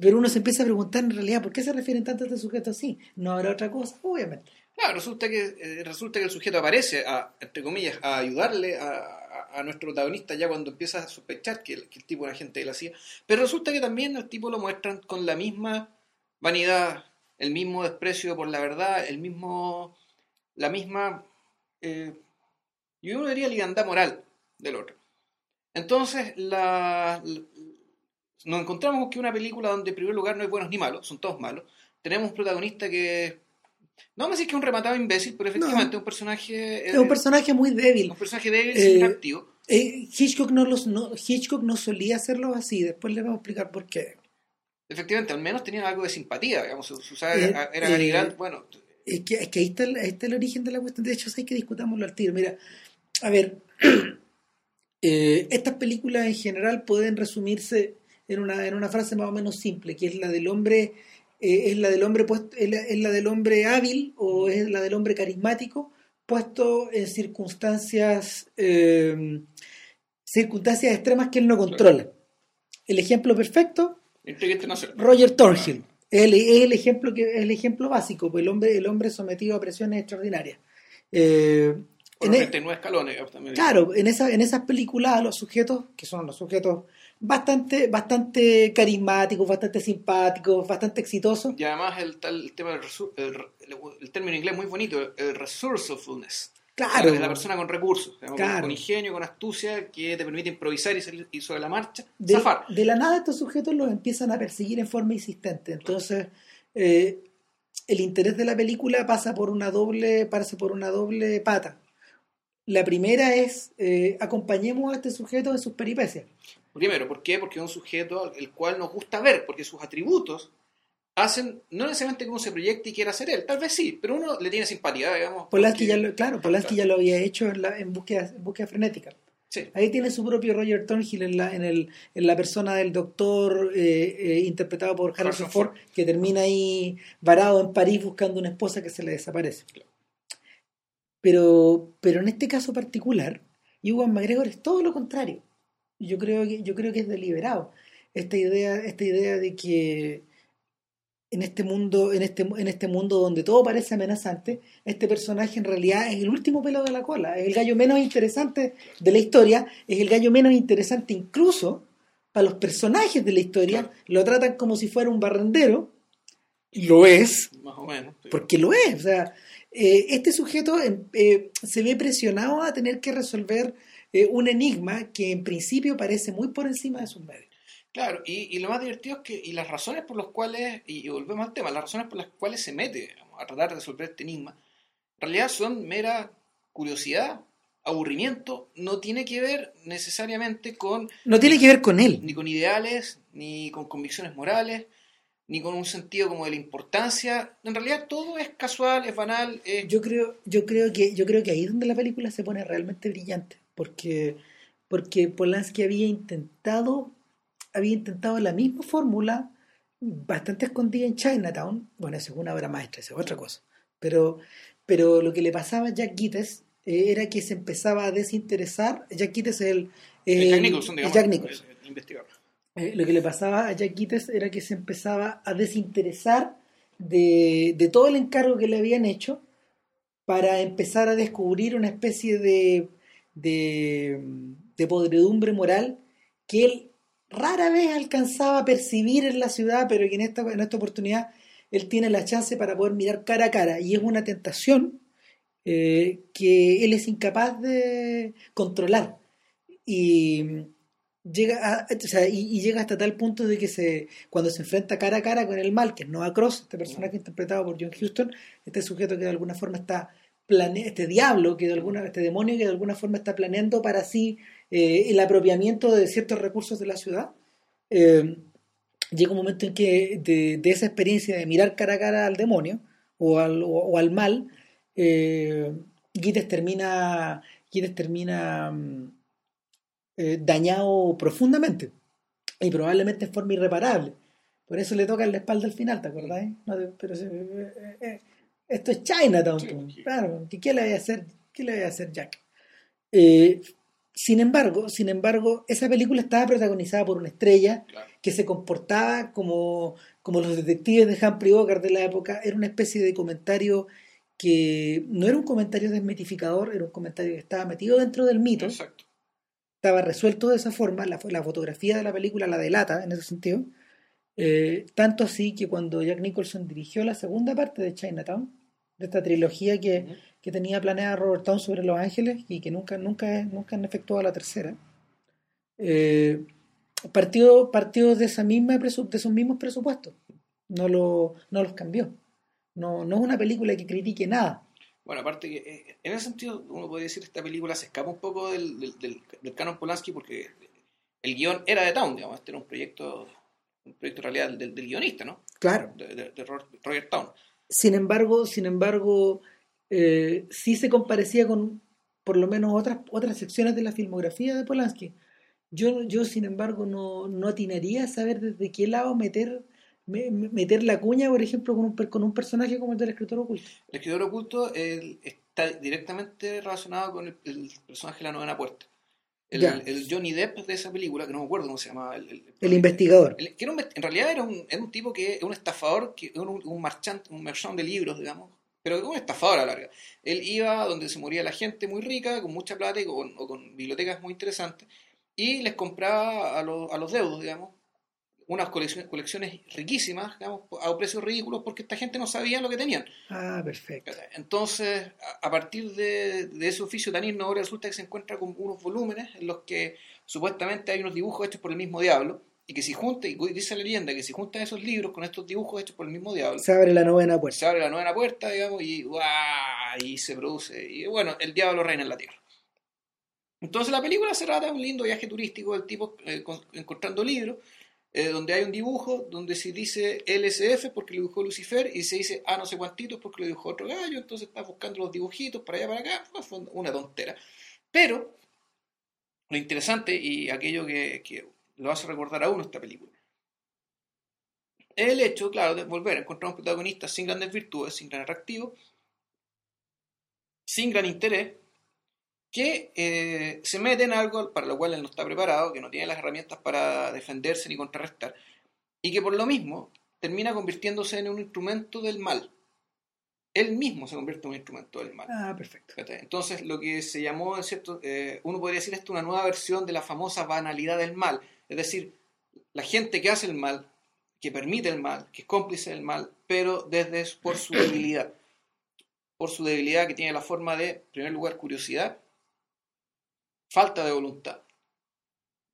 Pero uno se empieza a preguntar en realidad por qué se refieren tanto a este sujeto así. No habrá otra cosa, obviamente. Claro, resulta que, eh, resulta que el sujeto aparece, a, entre comillas, a ayudarle a, a, nuestro protagonista ya cuando empieza a sospechar que el, que el tipo es agente de la CIA. Pero resulta que también el tipo lo muestran con la misma vanidad, el mismo desprecio por la verdad, el mismo, la misma, eh, yo uno diría ligandad moral del otro. Entonces, nos encontramos que una película donde en primer lugar no hay buenos ni malos, son todos malos. Tenemos un protagonista que no me decir que es un rematado imbécil, pero efectivamente es un personaje. es un personaje muy débil. Un personaje débil, sin eh, activo. Eh, Hitchcock, no los, no, Hitchcock no solía hacerlo así, después le vamos a explicar por qué efectivamente, al menos tenían algo de simpatía, digamos, su, su eh, era eh, bueno. Es que, es que ahí, está el, está el origen de la cuestión, de hecho, hay que discutámoslo al tiro. Mira, a ver, (clears throat) eh, estas películas en general pueden resumirse en una, en una frase más o menos simple, que es la del hombre, eh, es la del hombre puesto, es la, es la del hombre hábil o es la del hombre carismático puesto en circunstancias circunstancias extremas que él no controla. El ejemplo perfecto Roger Thornhill. Es el, el, ejemplo que el ejemplo básico, pues el hombre, el hombre sometido a presiones extraordinarias. Eh, en e- escalones. Claro, en, esa, en esas películas los sujetos, que son los sujetos bastante, bastante carismáticos, bastante simpáticos, bastante exitosos. Y además el, el tema del el, el, término inglés muy bonito, el resourcefulness. Claro. Es la persona con recursos, con, ingenio, con astucia, que te permite improvisar y salir sobre la marcha, de, zafar. De la nada estos sujetos los empiezan a perseguir en forma insistente. Entonces, eh, el interés de la película pasa por una doble, pasa por una doble pata. La primera es eh, acompañemos a este sujeto en sus peripecias. Primero, ¿por qué? Porque es un sujeto el cual nos gusta ver, porque sus atributos hacen, no necesariamente cómo se proyecta y quiera hacer él, tal vez sí, pero uno le tiene simpatía, digamos. Polanski ya lo, claro, Polanski ya lo había hecho en, la, en, búsqueda, búsqueda frenética. Sí. Ahí tiene su propio Roger Thornhill en la, en el, en la persona del doctor eh, eh, interpretado por Harrison Ford, que termina ahí varado en París buscando una esposa que se le desaparece. Pero, pero en este caso particular, Ewan McGregor es todo lo contrario. Yo creo que, yo creo que es deliberado. Esta idea, esta idea de que en este mundo, en este, en este mundo donde todo parece amenazante, este personaje en realidad es el último pelo de la cola, es el gallo menos interesante de la historia, es el gallo menos interesante incluso para los personajes de la historia, lo tratan como si fuera un barrendero, lo es, Más o menos. sí. porque lo es. O sea, eh, este sujeto em, eh, se ve presionado a tener que resolver eh, un enigma que en principio parece muy por encima de sus medios. Claro, y, y lo más divertido es que, y las razones por las cuales, y, y volvemos al tema, las razones por las cuales se mete digamos, a tratar de resolver este enigma, en realidad son mera curiosidad, aburrimiento, no tiene que ver necesariamente con No tiene que ver con él. ni con ideales, ni con convicciones morales, ni con un sentido como de la importancia. En realidad todo es casual, es banal, es... Yo creo, yo creo que, yo creo que ahí es donde la película se pone realmente brillante, porque, porque Polanski había intentado, había intentado la misma fórmula, bastante escondida en Chinatown. Bueno, esa es una obra maestra, esa es otra cosa. Pero, pero lo que le pasaba a Jack Gittes eh, era que se empezaba a desinteresar. Jack Gittes es el, Jack Nicholson, el. Jack Nicholson. el- el investigador. Eh, lo que le pasaba a Jack Gittes era que se empezaba a desinteresar de, de todo el encargo que le habían hecho para empezar a descubrir una especie de, de, de podredumbre moral que él rara vez alcanzaba a percibir en la ciudad, pero que en esta, en esta oportunidad él tiene la chance para poder mirar cara a cara y es una tentación eh, que él es incapaz de controlar. Y llega a- o sea, y, y llega hasta tal punto de que se cuando se enfrenta cara a cara con el mal, que es Noah Cross, este personaje interpretado por John Huston, este sujeto que de alguna forma está este diablo que de alguna este demonio que de alguna forma está planeando para sí eh, el apropiamiento de ciertos recursos de la ciudad. eh, llega un momento en que de, esa experiencia de mirar cara a cara al demonio o al, o, al mal, eh, Gittes termina, Gittes termina mm, eh, dañado profundamente y probablemente en forma irreparable. Por eso le toca en la espalda al final, ¿te acordás? No, pero eh, esto es Chinatown, Sí, claro. ¿Qué, le voy a hacer? ¿Qué le voy a hacer Jack? Eh, sin embargo, sin embargo, esa película estaba protagonizada por una estrella Claro. que se comportaba como, como los detectives de Humphrey Bogart de la época. Era una especie de comentario que no era un comentario desmitificador, era un comentario que estaba metido dentro del mito Exacto. estaba resuelto de esa forma, la, la fotografía de la película la delata en ese sentido, Eh, tanto así que cuando Jack Nicholson dirigió la segunda parte de Chinatown, de esta trilogía que, que tenía planeada Robert Town sobre Los Ángeles y que nunca, nunca, nunca han efectuado la tercera, eh, partió, partió de, esa misma de esos mismos presupuestos, no, lo, no los cambió. No, no es una película que critique nada. Bueno, aparte que eh, en ese sentido uno podría decir que esta película se escapa un poco del, del, del, del canon Polanski porque el guion era de Town, digamos, este era un proyecto, un proyecto en realidad del, del guionista, ¿no? Claro. De, de- de Roger, Town. Sin embargo, sin embargo, eh, sí se comparecía con por lo menos otras, otras secciones de la filmografía de Polanski. Yo, yo sin embargo, no, no atinaría a saber desde qué lado meter, me- me- meter la cuña, por ejemplo, con un, con un personaje como el del escritor oculto. El escritor oculto él está directamente relacionado con el, el personaje de la novena puerta. El, Johnny Depp de esa película, que no me acuerdo cómo se llamaba. El, el- El investigador. que era un- en realidad era un, era un tipo que, un estafador, que, un, un marchand, un marchand de libros, digamos, pero un estafador a la larga. Él iba donde se moría la gente muy rica, con mucha plata y con, o con bibliotecas muy interesantes, y les compraba a los, a los deudos, digamos, unas colecciones, colecciones riquísimas, digamos, a precios ridículos, porque esta gente no sabía lo que tenían. Ah, perfecto. Entonces, a, a partir de, de ese oficio tan innovador, resulta que se encuentra con unos volúmenes en los que supuestamente hay unos dibujos hechos por el mismo diablo, y que si junta, y dice la leyenda, que si junta esos libros con estos dibujos hechos por el mismo diablo, Se abre la novena puerta. se abre la novena puerta, digamos, y, ¡guau! y se produce, y bueno, el diablo reina en la tierra. Entonces la película se trata de un lindo viaje turístico del tipo eh, con- encontrando libros, eh, donde hay un dibujo donde se dice LSF porque lo dibujó Lucifer y se dice A no sé cuantitos porque lo dibujó otro gallo, entonces está buscando los dibujitos para allá para acá, fue una tontera. Pero lo interesante y aquello que, que lo hace recordar a uno esta película es el hecho, claro, de volver a encontrar un protagonista sin grandes virtudes, sin gran atractivo, sin gran interés, que eh, se mete en algo para lo cual él no está preparado, que no tiene las herramientas para defenderse ni contrarrestar, y que por lo mismo termina convirtiéndose en un instrumento del mal. Él mismo se convierte en un instrumento del mal. Ah, perfecto. Entonces, lo que se llamó, en cierto, eh, uno podría decir esto, una nueva versión de la famosa banalidad del mal. Es decir, la gente que hace el mal, que permite el mal, que es cómplice del mal, pero desde por su debilidad. Por su debilidad que tiene la forma de, en primer lugar, curiosidad, falta de voluntad.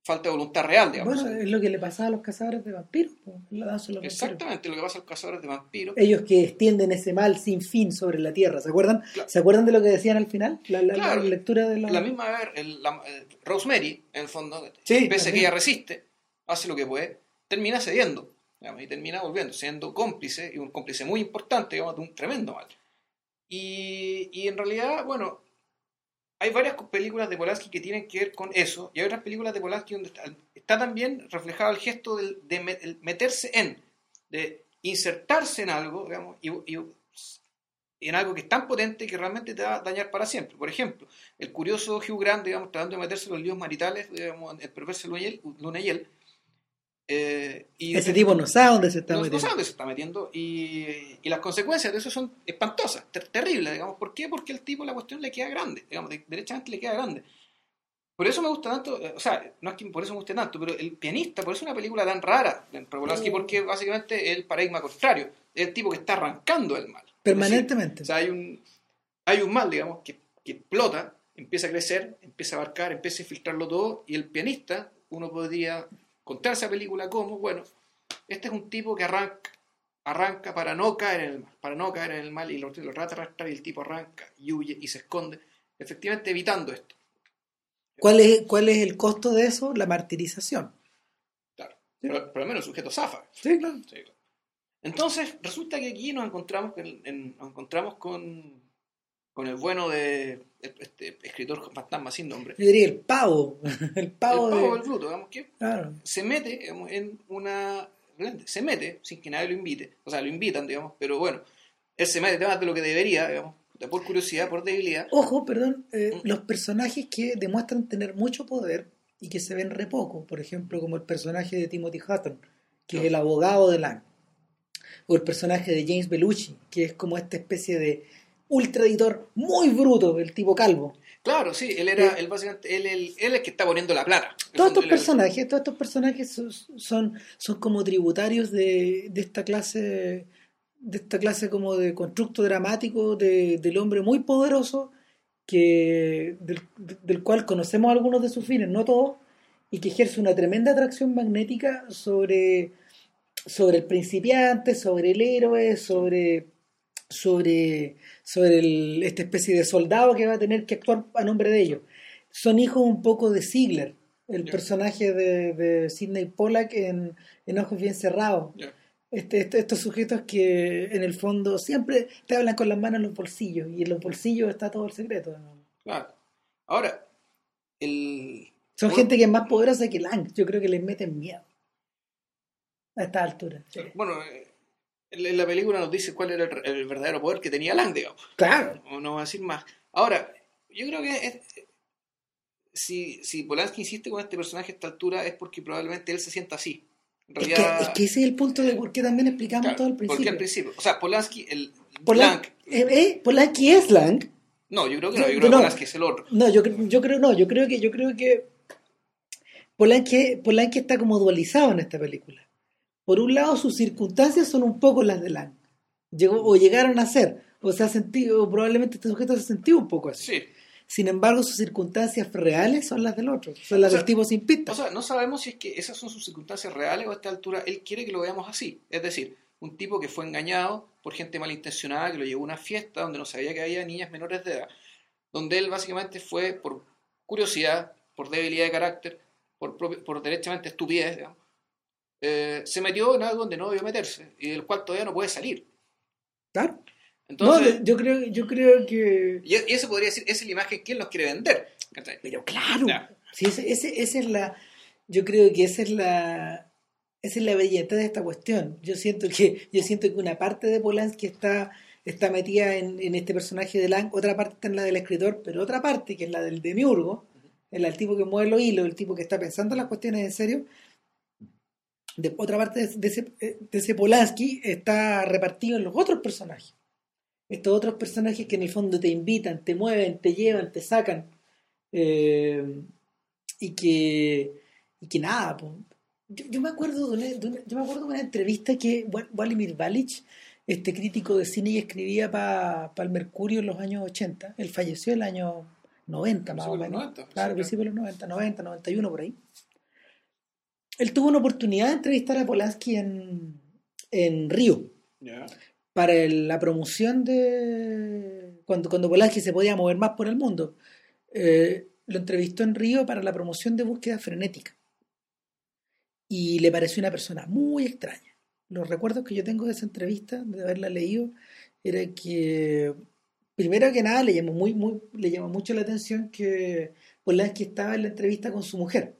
Falta de voluntad real, digamos. Bueno, es lo que le pasaba a los cazadores de vampiros. la los Exactamente lo que pasa a los cazadores de vampiros. vampiros. Ellos que extienden ese mal sin fin sobre la tierra. ¿Se acuerdan? Claro. ¿Se acuerdan de lo que decían al final? La, la- la Claro. lectura de la... La misma ver, el- la- eh, Rosemary, en el fondo, Sí, pese a que ella resiste, hace lo que puede, termina cediendo, digamos, y termina volviendo, siendo cómplice, y un cómplice muy importante, digamos, de un tremendo mal. Y, y en realidad, bueno, hay varias películas de Polanski que tienen que ver con eso, y hay otras películas de Polanski donde está, está también reflejado el gesto de, meterse en, de insertarse en algo, digamos, y, en algo que es tan potente que realmente te va a dañar para siempre. Por ejemplo, el curioso Hugh Grant, digamos, tratando de meterse en los líos maritales, digamos, el Lunayel, Lunayel eh, y Ese tipo no sabe dónde se está no, no metiendo. sabe dónde se está metiendo y, y las consecuencias de eso son espantosas, ter- terribles, digamos. ¿Por qué? Porque el tipo la cuestión le queda grande, digamos, de- derechamente le queda grande. Por eso me gusta tanto, eh, o sea, no es que por eso me guste tanto, pero el pianista, por eso es una película tan rara de Polanski, Mm. porque básicamente es el paradigma contrario, es el tipo que está arrancando el mal. Permanentemente. Decir, o sea, hay un, hay un mal, digamos, que, que explota, empieza a crecer, empieza a abarcar, empieza a filtrarlo todo, y el pianista, uno podría contar esa película como, bueno, este es un tipo que arranca, arranca para no caer en el mal, para no caer en el mal, y lo, lo trata de arrastrar, y el tipo arranca y huye y se esconde, efectivamente evitando esto. ¿Cuál, es, ¿Cuál es el costo de eso? La martirización. Claro. Pero, pero al menos el sujeto zafa. Sí, claro. Sí, claro. Entonces, resulta que aquí nos encontramos, en- en- nos encontramos con, con el bueno de este escritor fantasma sin nombre. Yo diría el pavo. El (laughs) El pavo, pavo de... del bruto, digamos que Claro. se mete digamos, en una. Se mete sin que nadie lo invite. O sea, lo invitan, digamos, pero bueno, él se mete más de lo que debería, digamos, de por curiosidad, por debilidad. Ojo, perdón, eh, Mm. los personajes que demuestran tener mucho poder y que se ven re poco, por ejemplo, como el personaje de Timothy Hutton, que es el abogado de Lang, o el personaje de James Belushi, que es como esta especie de ultra editor muy bruto, el tipo calvo. Claro, sí, él era, Eh. él básicamente, él, él, él es el que está poniendo la plata. Todos estos personajes, todos estos personajes son, son, son como tributarios de, de esta clase, de esta clase como de constructo dramático de- del hombre muy poderoso, que, del, del cual conocemos algunos de sus fines, no todos, y que ejerce una tremenda atracción magnética sobre, sobre el principiante, sobre el héroe, sobre, sobre, sobre el- esta especie de soldado que va a tener que actuar a nombre de ellos. Son hijos un poco de Ziegler, el personaje de, de Sidney Pollack en, en Ojos Bien Cerrados. Este, este- estos sujetos que en el fondo siempre te hablan con las manos en los bolsillos y en los bolsillos está todo el secreto. Claro. Ahora, el, Son Bueno. gente que es más poderosa que Lang. Yo creo que les meten miedo a esta altura. Bueno, eh, en la película nos dice cuál era el, el verdadero poder que tenía Lang, digamos. Claro. O no voy a decir más. Ahora, yo creo que es- si, si Polanski insiste con este personaje a esta altura es porque probablemente él se sienta así. En Es que, realidad, es que ese es el punto de por qué también explicamos claro, todo al porque principio. al principio. O sea, Polanski, el Polan- Lang. eh, eh, Polanski es Lang. No, yo creo que no, Yo- creo que no. Polanski es el otro. No, yo, yo creo no, yo creo que yo creo que Polanski, Polanski está como dualizado en esta película. Por un lado, sus circunstancias son un poco las de Lang. Llegó, o llegaron a ser, o se ha sentido, o probablemente este sujeto se ha sentido un poco así. Sí. Sin embargo, sus circunstancias reales son las del otro, son las O sea, del tipo sin pista. O sea, no sabemos si es que esas son sus circunstancias reales o a esta altura él quiere que lo veamos así. Es decir, un tipo que fue engañado por gente malintencionada que lo llevó a una fiesta donde no sabía que había niñas menores de edad, donde él básicamente fue por curiosidad, por debilidad de carácter, por, por derechamente estupidez, digamos, eh, se metió en algo donde no debió meterse y del cual todavía no puede salir. Claro. Entonces, no, yo creo, yo creo que. y eso podría decir, esa es la imagen que él nos quiere vender. Pero claro. Sí, ese, ese- esa es la. Yo creo que esa es la. Esa es la belleza de esta cuestión. Yo siento que, yo siento que una parte de Polanski está, está metida en, en este personaje de Lang, otra parte está en la del escritor, pero otra parte, que es la del demiurgo, el, el tipo que mueve los hilos, el tipo que está pensando las cuestiones en serio. De, otra parte de, ese, de ese Polanski está repartido en los otros personajes. Estos otros personajes que en el fondo te invitan, te mueven, te llevan, te sacan. Eh, y que y que nada. Yo, yo me acuerdo de una, de una- yo me acuerdo de una entrevista que Vladimir Balich este crítico de cine y escribía para el Mercurio en los años 80. Él falleció en el año 90 más o menos. 90, claro, principio de los 90, 90, 91 por ahí. Él tuvo una oportunidad de entrevistar a Polanski en, en Río. Para la promoción de. Cuando, cuando Polanski se podía mover más por el mundo. Eh, lo entrevistó en Río para la promoción de búsqueda frenética. Y le pareció una persona muy extraña. Los recuerdos que yo tengo de esa entrevista, de haberla leído, era que, primero que nada, le llamó, muy, muy, le llamó mucho la atención que Polanski estaba en la entrevista con su mujer,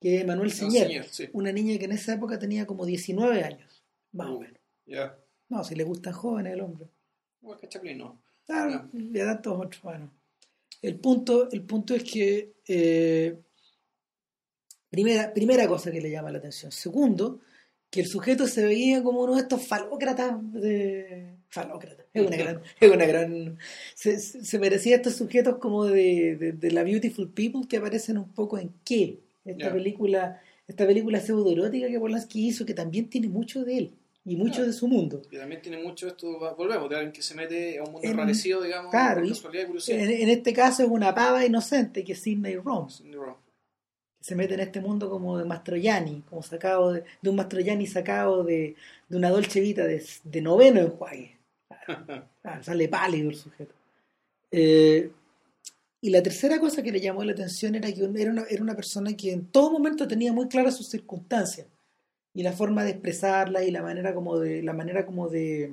que es Manuel Señer, una niña que en esa época tenía como 19 años, más o uh, menos. No, si le gustan jóvenes el hombre. No, que no. Claro, le dan todos otros. Bueno, el punto, el punto es que, eh, primera, primera cosa que le llama la atención. Segundo, que el sujeto se veía como uno de estos falócratas de... Falócrata, es una gran... Es una gran se, se merecía estos sujetos como de, de, la Beautiful People que aparecen un poco en qué. Esta película esta película pseudo-erótica que Polanski hizo, que también tiene mucho de él y mucho de su mundo. Y también tiene mucho esto, volvemos, de alguien que se mete a un mundo parecido, digamos, claro, en, este caso es una pava inocente que es Sidney Rome. Se mete en este mundo como de Mastroianni, como sacado de, un Mastroianni sacado de, de, una Dolce Vita de, de noveno enjuague. (laughs) sale pálido el sujeto. Eh, y la tercera cosa que le llamó la atención era que era una, era una persona que en todo momento tenía muy claras sus circunstancias y la forma de expresarla y la manera como de la manera como de,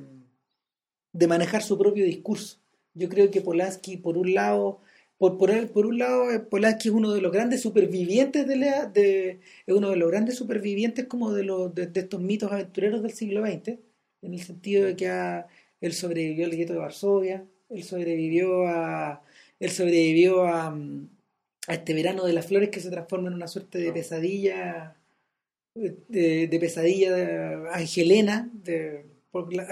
de manejar su propio discurso. Yo creo que Polanski, por un lado, por, por, por un lado, eh, Polanski es uno de los grandes supervivientes de, de es uno de los grandes supervivientes como de los de, estos mitos aventureros del siglo XX, en el sentido de que él sobrevivió al gueto de Varsovia, él sobrevivió a él sobrevivió a, a este verano de las flores que se transforma en una suerte de pesadilla de, pesadilla de Angelena, de, por la,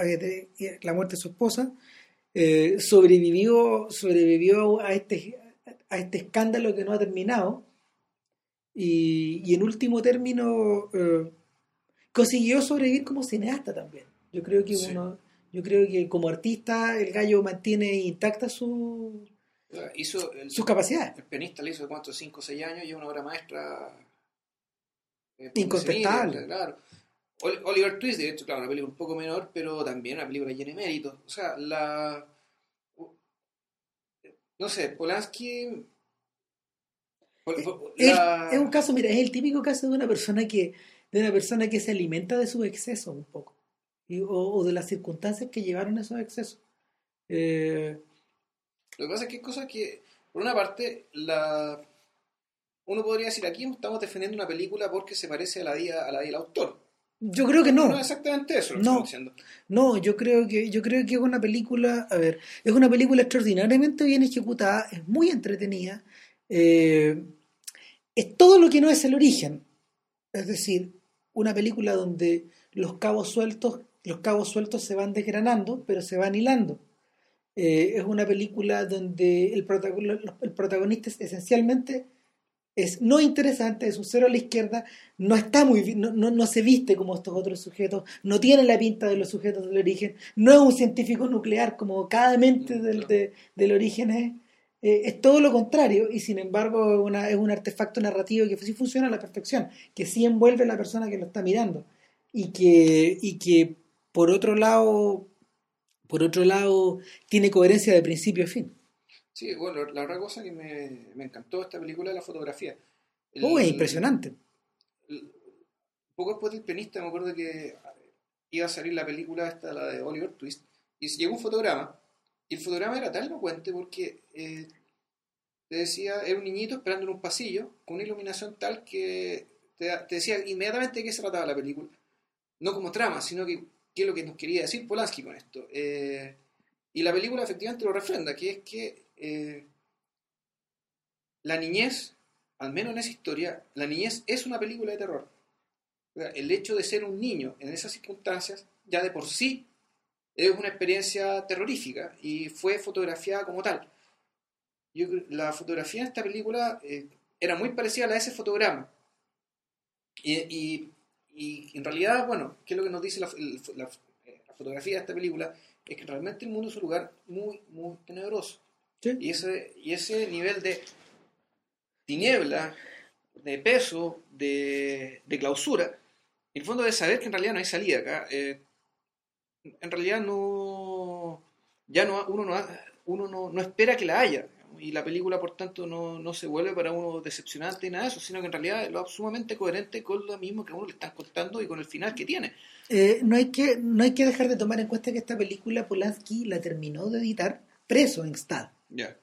muerte de su esposa, eh, sobrevivió, sobrevivió a este, a este escándalo que no ha terminado. Y, y en último término eh, consiguió sobrevivir como cineasta también. Yo creo que uno, yo creo que como artista el gallo mantiene intacta su, hizo sus capacidades. El pianista le hizo cuántos, 5 o 6 años y una obra maestra eh, Incontestable. Claro. Oliver Twist, de hecho, claro, una película un poco menor, pero también una película llena de méritos. O sea, la. No sé, Polanski. Es, un caso, mira, es el típico caso de una persona que de una persona que se alimenta de sus excesos un poco o, de las circunstancias que llevaron a esos excesos. Eh, Lo que pasa es que hay cosas que, por una parte, la uno podría decir aquí estamos defendiendo una película porque se parece a la vida, a la del autor. Yo creo que no. No es exactamente eso lo no, que diciendo. No, yo creo que yo creo que es una película, a ver, es una película extraordinariamente bien ejecutada, es muy entretenida, eh, es todo lo que no es el origen, es decir, una película donde los cabos sueltos, los cabos sueltos se van desgranando, pero se van hilando. Eh, es una película donde el, el protagonista es esencialmente es no interesante, es un cero a la izquierda, no está muy no, no, se viste como estos otros sujetos, no tiene la pinta de los sujetos del origen, no es un científico nuclear como cada mente del, del origen es, eh, es todo lo contrario y sin embargo una, es un artefacto narrativo que sí funciona a la perfección, que sí envuelve a la persona que lo está mirando y que, y que por otro lado, por otro lado tiene coherencia de principio a fin. Sí, bueno, la otra cosa que me, me encantó de esta película es la fotografía. oh, es impresionante. poco después del pianista me acuerdo que iba a salir la película esta, la de Oliver Twist, y llegó un fotograma, y el fotograma era tan elocuente porque eh, te decía, era un niñito esperando en un pasillo con una iluminación tal que te, decía inmediatamente de qué se trataba la película. No como trama, sino que qué es lo que nos quería decir Polanski con esto. Eh, y la película efectivamente lo refrenda, que es que eh, la niñez, al menos en esa historia, la niñez es una película de terror. El hecho de ser un niño en esas circunstancias, ya de por sí, es una experiencia terrorífica y fue fotografiada como tal. La fotografía en esta película eh, era muy parecida a la de ese fotograma. Y, en realidad, bueno, ¿qué es lo que nos dice la, fotografía de esta película es que realmente el mundo es un lugar muy, muy tenebroso. Sí. Y ese, y ese nivel de tiniebla, de peso, de, de clausura, en el fondo de saber que en realidad no hay salida acá, eh, en realidad no, ya no, uno, no, uno no, no espera que la haya. Y la película, por tanto, no, no se vuelve para uno decepcionante y nada de eso, sino que en realidad es lo sumamente coherente con lo mismo que a uno le están contando y con el final que tiene. Eh, no, hay que, no hay que dejar de tomar en cuenta que esta película Polanski la terminó de editar preso en Stad. Ya.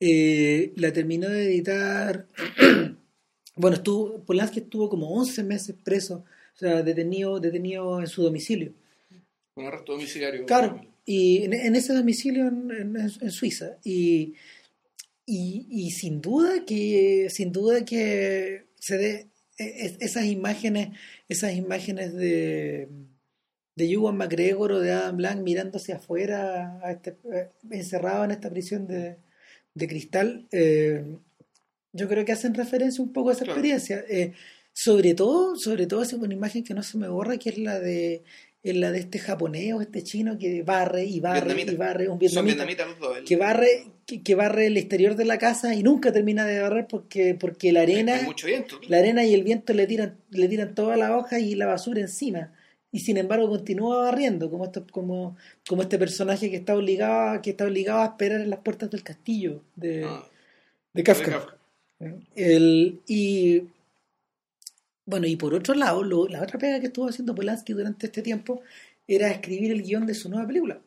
Eh, la terminó de editar. (clears throat) bueno, estuvo, Polanski estuvo como 11 meses preso, o sea, detenido, detenido en su domicilio. Con arresto domiciliario. Claro, y en, en ese domicilio en, en- en Suiza. Y, y, y sin duda que, sin duda que se dé e- es- esas imágenes, esas imágenes de de Ewan McGregor o de Adam Blanc mirando hacia afuera, a este, eh, encerrado en esta prisión de, de cristal, eh, yo creo que hacen referencia un poco a esa Claro. experiencia. Eh, sobre todo, sobre todo es una imagen que no se me borra, que es la de es la de este japonés o este chino que barre y barre Vietnamita. y barre, un Son vietnamita dos. el- que barre que, que barre el exterior de la casa y nunca termina de barrer porque porque la arena Hay mucho viento. la arena y el viento le tiran le tiran toda la hoja y la basura encima y sin embargo continúa barriendo como esto como como este personaje que está obligado que está obligado a esperar en las puertas del castillo de, Ah, de Kafka. de Kafka. El- y bueno, y por otro lado, lo- la otra pega que estuvo haciendo Polanski durante este tiempo era escribir el guion de su nueva película.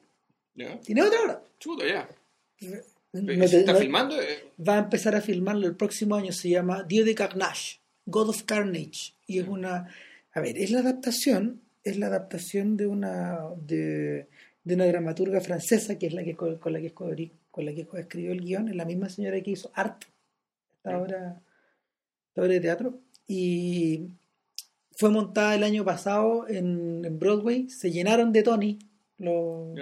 Tiene otra hora. Chuta, ya. No ¿Se te- está no- filmando? Eh, va a empezar a filmarlo el próximo año. Se llama Dieu de Carnage, God of Carnage. Y es una. A ver, es la adaptación. Es la adaptación de una. de, de una dramaturga francesa que es la que co- con la que escribió, con la que escribió el guion. Es la misma señora que hizo Art, esta Mm. obra, esta obra de teatro. Y fue montada el año pasado en, en Broadway. Se llenaron de Tony los,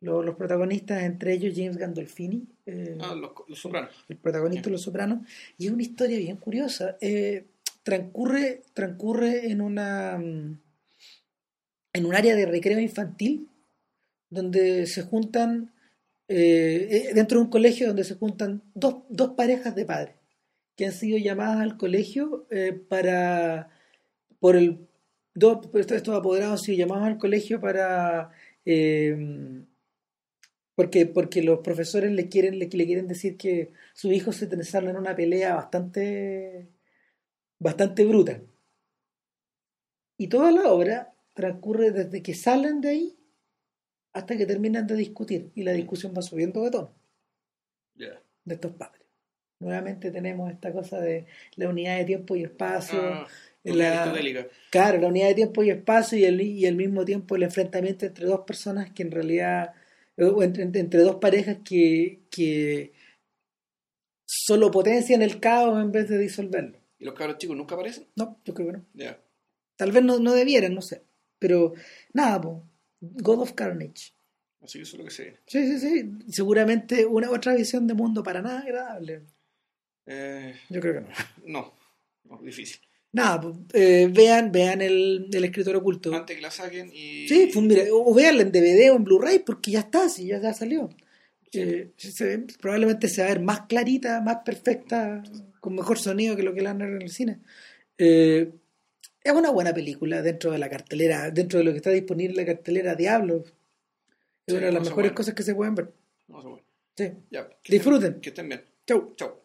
los, los protagonistas, entre ellos James Gandolfini. eh, Ah, los, los sopranos. el protagonista de Los Sopranos, y es una historia bien curiosa. Eh, transcurre, transcurre en una en un área de recreo infantil donde se juntan eh, dentro de un colegio donde se juntan dos, dos parejas de padres que han sido llamadas al colegio eh, para por el dos, estos estos apoderados han sido llamados al colegio para eh, porque, porque los profesores le quieren, le, le quieren decir que sus hijos se salen en una pelea bastante, bastante bruta. Y toda la obra transcurre desde que salen de ahí hasta que terminan de discutir. Y la discusión va subiendo de tono de estos padres. Nuevamente tenemos esta cosa de la unidad de tiempo y espacio. Ah, la- aristotélica. Claro, la unidad de tiempo y espacio y, el, y al mismo tiempo el enfrentamiento entre dos personas que en realidad, o entre, entre- dos parejas que, que solo potencian el caos en vez de disolverlo. ¿Y los cabros chicos nunca aparecen? No, yo creo que no. Ya. Tal vez no, no debieran, no sé. Pero nada, po. God of Carnage. Así que eso es lo que se. Sí, sí, sí. Seguramente una otra visión de mundo para nada agradable. Eh, Yo creo que no. no, no, difícil. Nada, po, eh, vean, vean el, el escritor oculto. Antes que la saquen y. Sí, pues mira, o veanla en DVD o en Blu-ray porque ya está, sí, ya, ya salió. Eh, se probablemente se va a ver más clarita, más perfecta, con mejor sonido que lo que la han en el cine. Eh, es una buena película dentro de la cartelera, dentro de lo que está disponible en la cartelera Diablo. Es Sí, una de las mejores cosas que se pueden ver. No, bueno. Sí. Ya. que Disfruten. estén- Que estén bien. Chau. Chau.